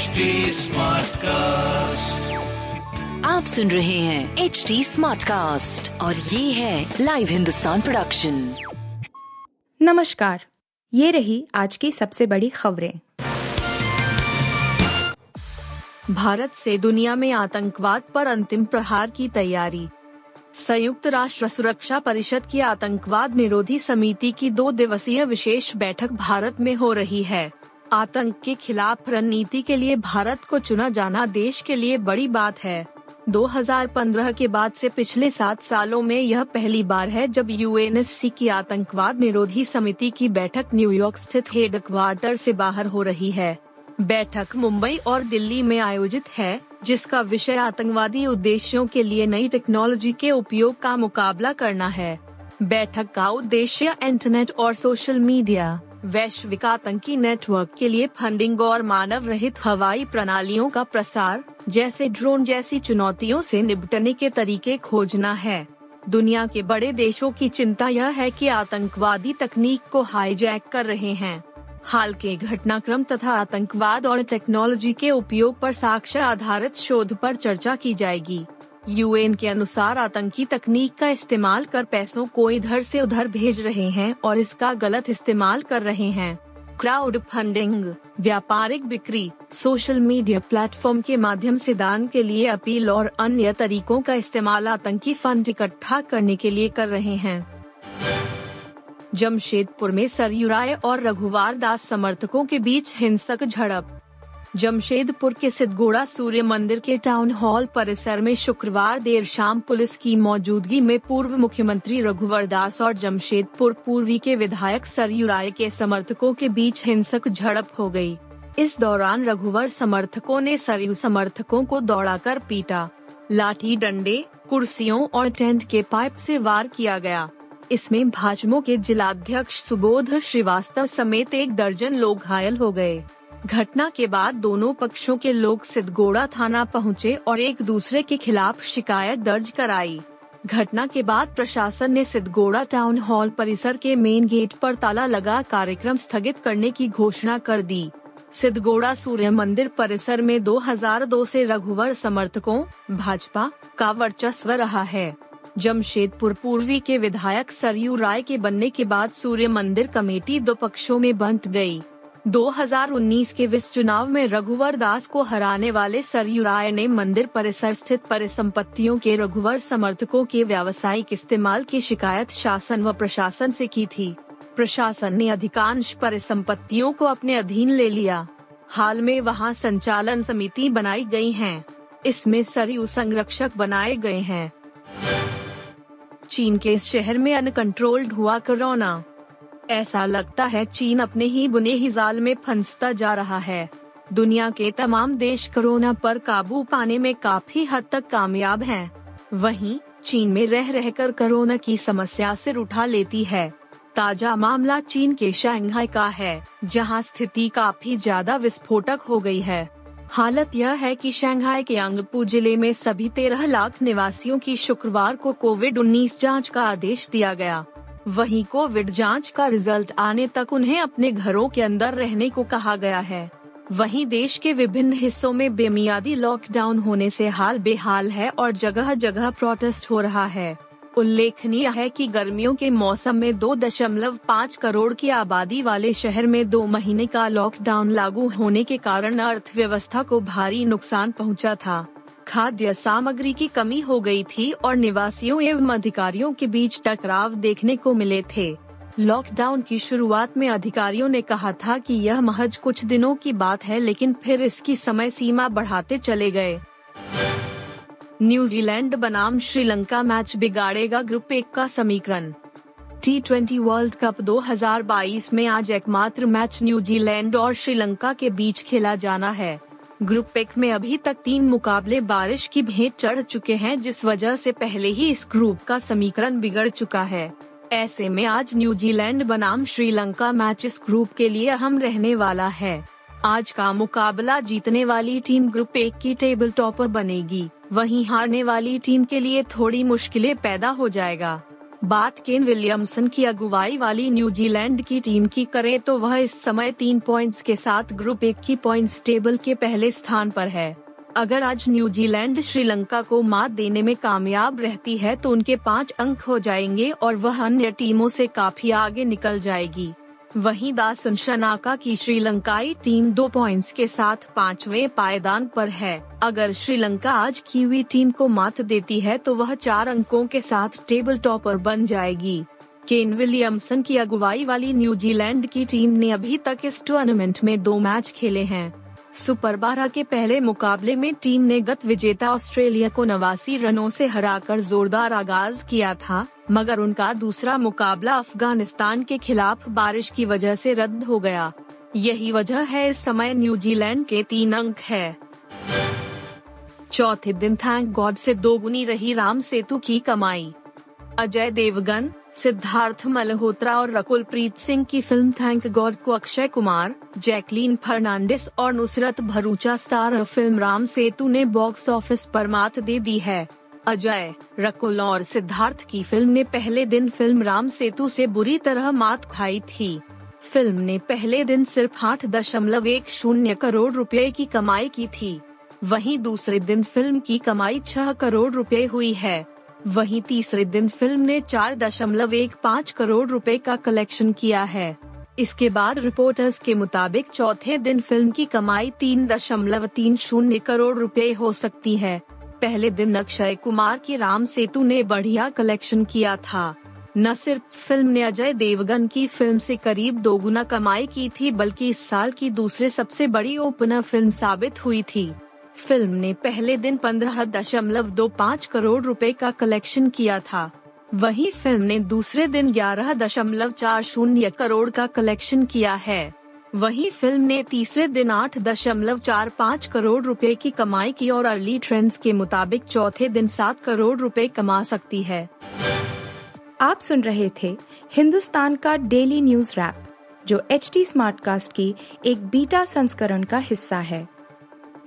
HD cast आप सुन रहे हैं एच डी स्मार्ट कास्ट और ये है लाइव हिंदुस्तान प्रोडक्शन नमस्कार ये रही आज की सबसे बड़ी खबरें। भारत से दुनिया में आतंकवाद पर अंतिम प्रहार की तैयारी। संयुक्त राष्ट्र सुरक्षा परिषद की आतंकवाद निरोधी समिति की दो दिवसीय विशेष बैठक भारत में हो रही है। आतंक के खिलाफ रणनीति के लिए भारत को चुना जाना देश के लिए बड़ी बात है। 2015 के बाद से पिछले सात सालों में यह पहली बार है जब यूएनएससी की आतंकवाद निरोधी समिति की बैठक न्यूयॉर्क स्थित हेडक्वार्टर से बाहर हो रही है। बैठक मुंबई और दिल्ली में आयोजित है, जिसका विषय आतंकवादी उद्देश्यों के लिए नई टेक्नोलॉजी के उपयोग का मुकाबला करना है। बैठक का उद्देश्य इंटरनेट और सोशल मीडिया। वैश्विक आतंकी नेटवर्क के लिए फंडिंग और मानव रहित हवाई प्रणालियों का प्रसार, जैसे ड्रोन जैसी चुनौतियों से निपटने के तरीके खोजना है। दुनिया के बड़े देशों की चिंता यह है कि आतंकवादी तकनीक को हाईजैक कर रहे हैं। हाल के घटनाक्रम तथा आतंकवाद और टेक्नोलॉजी के उपयोग पर साक्ष्य आधारित शोध पर चर्चा की जाएगी। यूएन के अनुसार आतंकी तकनीक का इस्तेमाल कर पैसों को इधर से उधर भेज रहे हैं और इसका गलत इस्तेमाल कर रहे हैं। क्राउड फंडिंग व्यापारिक बिक्री सोशल मीडिया प्लेटफॉर्म के माध्यम से दान के लिए अपील और अन्य तरीकों का इस्तेमाल आतंकी फंड इकट्ठा करने के लिए कर रहे हैं। जमशेदपुर में सरयू राय और रघुवार दास समर्थकों के बीच हिंसक झड़प। जमशेदपुर के सिद्धगोड़ा सूर्य मंदिर के टाउन हॉल परिसर में शुक्रवार देर शाम पुलिस की मौजूदगी में पूर्व मुख्यमंत्री रघुवर दास और जमशेदपुर पूर्वी के विधायक सरयू राय के समर्थकों के बीच हिंसक झड़प हो गई। इस दौरान रघुवर समर्थकों ने सरयू समर्थकों को दौड़ाकर पीटा। लाठी डंडे, कुर्सियों और टेंट के पाइप से वार किया गया। इसमें भाजपा के जिलाध्यक्ष सुबोध श्रीवास्तव समेत एक दर्जन लोग घायल हो गए। घटना के बाद दोनों पक्षों के लोग सिद्धगोड़ा थाना पहुँचे और एक दूसरे के खिलाफ शिकायत दर्ज कराई। घटना के बाद प्रशासन ने सिद्धगोड़ा टाउन हॉल परिसर के मेन गेट पर ताला लगा कार्यक्रम स्थगित करने की घोषणा कर दी। सिद्धगोड़ा सूर्य मंदिर परिसर में 2002 से रघुवर समर्थकों, भाजपा, का वर्चस्व रहा है। जमशेदपुर पूर्वी के विधायक सरयू राय के बनने के बाद सूर्य मंदिर कमेटी दो पक्षों में बंट गई। 2019 के विस चुनाव में रघुवर दास को हराने वाले सरयू राय ने मंदिर परिसर स्थित परिसंपत्तियों के रघुवर समर्थकों के व्यावसायिक इस्तेमाल की शिकायत शासन व प्रशासन से की थी। प्रशासन ने अधिकांश परिसंपत्तियों को अपने अधीन ले लिया। हाल में वहाँ संचालन समिति बनाई गई है। इसमें सरयू संरक्षक बनाए गए हैं। चीन के इस शहर में अनकंट्रोल्ड हुआ कोरोना। ऐसा लगता है चीन अपने ही बुने ही जाल में फंसता जा रहा है। दुनिया के तमाम देश कोरोना पर काबू पाने में काफ़ी हद तक कामयाब हैं। वहीं, चीन में रह रहकर कोरोना की समस्या सिर उठा लेती है। ताज़ा मामला चीन के शंघाई का है, जहाँ स्थिति काफ़ी ज़्यादा विस्फोटक हो गई है। हालत यह है कि शंघाई के अंगपू ज़िले में सभी तेरह लाख निवासियों की शुक्रवार को कोविड 19 जाँच का आदेश दिया गया। वहीं कोविड जाँच का रिज़ल्ट आने तक उन्हें अपने घरों के अंदर रहने को कहा गया है। वहीं देश के विभिन्न हिस्सों में बेमियादी लॉकडाउन होने से हाल बेहाल है और जगह जगह प्रोटेस्ट हो रहा है। उल्लेखनीय है कि गर्मियों के मौसम में दो दशमलव पाँच करोड़ की आबादी वाले शहर में दो महीने का लॉकडाउन लागू होने के कारण अर्थव्यवस्था को भारी नुकसान पहुँचा था। खाद्य सामग्री की कमी हो गई थी और निवासियों एवं अधिकारियों के बीच टकराव देखने को मिले थे। लॉकडाउन की शुरुआत में अधिकारियों ने कहा था कि यह महज कुछ दिनों की बात है, लेकिन फिर इसकी समय सीमा बढ़ाते चले गए। न्यूजीलैंड बनाम श्रीलंका मैच बिगाड़ेगा ग्रुप एक का समीकरण। टी ट्वेंटी वर्ल्ड कप 2022 में आज एकमात्र मैच न्यूजीलैंड और श्रीलंका के बीच खेला जाना है। ग्रुप एक में अभी तक तीन मुकाबले बारिश की भेंट चढ़ चुके हैं, जिस वजह से पहले ही इस ग्रुप का समीकरण बिगड़ चुका है। ऐसे में आज न्यूजीलैंड बनाम श्रीलंका मैच इस ग्रुप के लिए अहम रहने वाला है। आज का मुकाबला जीतने वाली टीम ग्रुप एक की टेबल टॉपर बनेगी। वहीं हारने वाली टीम के लिए थोड़ी मुश्किलें पैदा हो जाएगा। बात केन विलियमसन की अगुवाई वाली न्यूजीलैंड की टीम की करें तो वह इस समय तीन पॉइंट्स के साथ ग्रुप एक की पॉइंट्स टेबल के पहले स्थान पर है। अगर आज न्यूजीलैंड श्रीलंका को मात देने में कामयाब रहती है तो उनके पाँच अंक हो जाएँगे और वह अन्य टीमों से काफ़ी आगे निकल जाएगी। वहीं दासन शनाका की श्रीलंकाई टीम दो पॉइंट्स के साथ पाँचवें पायदान पर है। अगर श्रीलंका आज कीवी टीम को मात देती है तो वह चार अंकों के साथ टेबल टॉपर बन जाएगी। केन विलियमसन की अगुवाई वाली न्यूजीलैंड की टीम ने अभी तक इस टूर्नामेंट में दो मैच खेले हैं। सुपर बारह के पहले मुकाबले में टीम ने गत विजेता ऑस्ट्रेलिया को नवासी रनों से हराकर जोरदार आगाज़ किया था, मगर उनका दूसरा मुकाबला अफ़गानिस्तान के खिलाफ बारिश की वजह से रद्द हो गया। यही वजह है इस समय न्यूजीलैंड के तीन अंक है। चौथे दिन थैंक गॉड से दोगुनी रही राम सेतु की कमाई। अजय देवगन सिद्धार्थ मल्होत्रा और रकुल प्रीत सिंह की फ़िल्म थैंक गॉड को अक्षय कुमार, जैकलीन फर्नांडिस और नुसरत भरूचा स्टार फ़िल्म राम सेतु ने बॉक्स ऑफ़िस पर मात दे दी है। अजय, रकुल और सिद्धार्थ की फ़िल्म ने पहले दिन फ़िल्म राम सेतु से बुरी तरह मात खाई थी। फ़िल्म ने पहले दिन सिर्फ़ आठ दशमलव एक शून्य करोड़ रुपए की कमाई की थी। वहीं दूसरे दिन फ़िल्म की कमाई छह करोड़ रुपए हुई है। वहीं तीसरे दिन फ़िल्म ने चार दशमलव एक पाँच करोड़ रुपए का कलेक्शन किया है। इसके बाद रिपोर्टर्स के मुताबिक चौथे दिन फ़िल्म की कमाई तीन दशमलव तीन शून्य करोड़ रुपए हो सकती है। पहले दिन अक्षय कुमार की राम सेतु ने बढ़िया कलेक्शन किया था। न सिर्फ़ फ़िल्म ने अजय देवगन की फ़िल्म से करीब दोगुना कमाई की थी, बल्कि इस साल की दूसरे सबसे बड़ी ओपनर फ़िल्म साबित हुई थी। फ़िल्म ने पहले दिन पंद्रह दशमलव दो पाँच करोड़ रुपए का कलेक्शन किया था। वहीं फ़िल्म ने दूसरे दिन ग्यारह दशमलव चार शून्य करोड़ का कलेक्शन किया है। वहीं फ़िल्म ने तीसरे दिन आठ दशमलव चार पाँच करोड़ रुपए की कमाई की और अर्ली ट्रेंड्स के मुताबिक चौथे दिन सात करोड़ रुपए कमा सकती है। आप सुन रहे थे हिंदुस्तान का डेली न्यूज़ रैप, जो एच टी स्मार्ट कास्ट की एक बीटा संस्करण का हिस्सा है।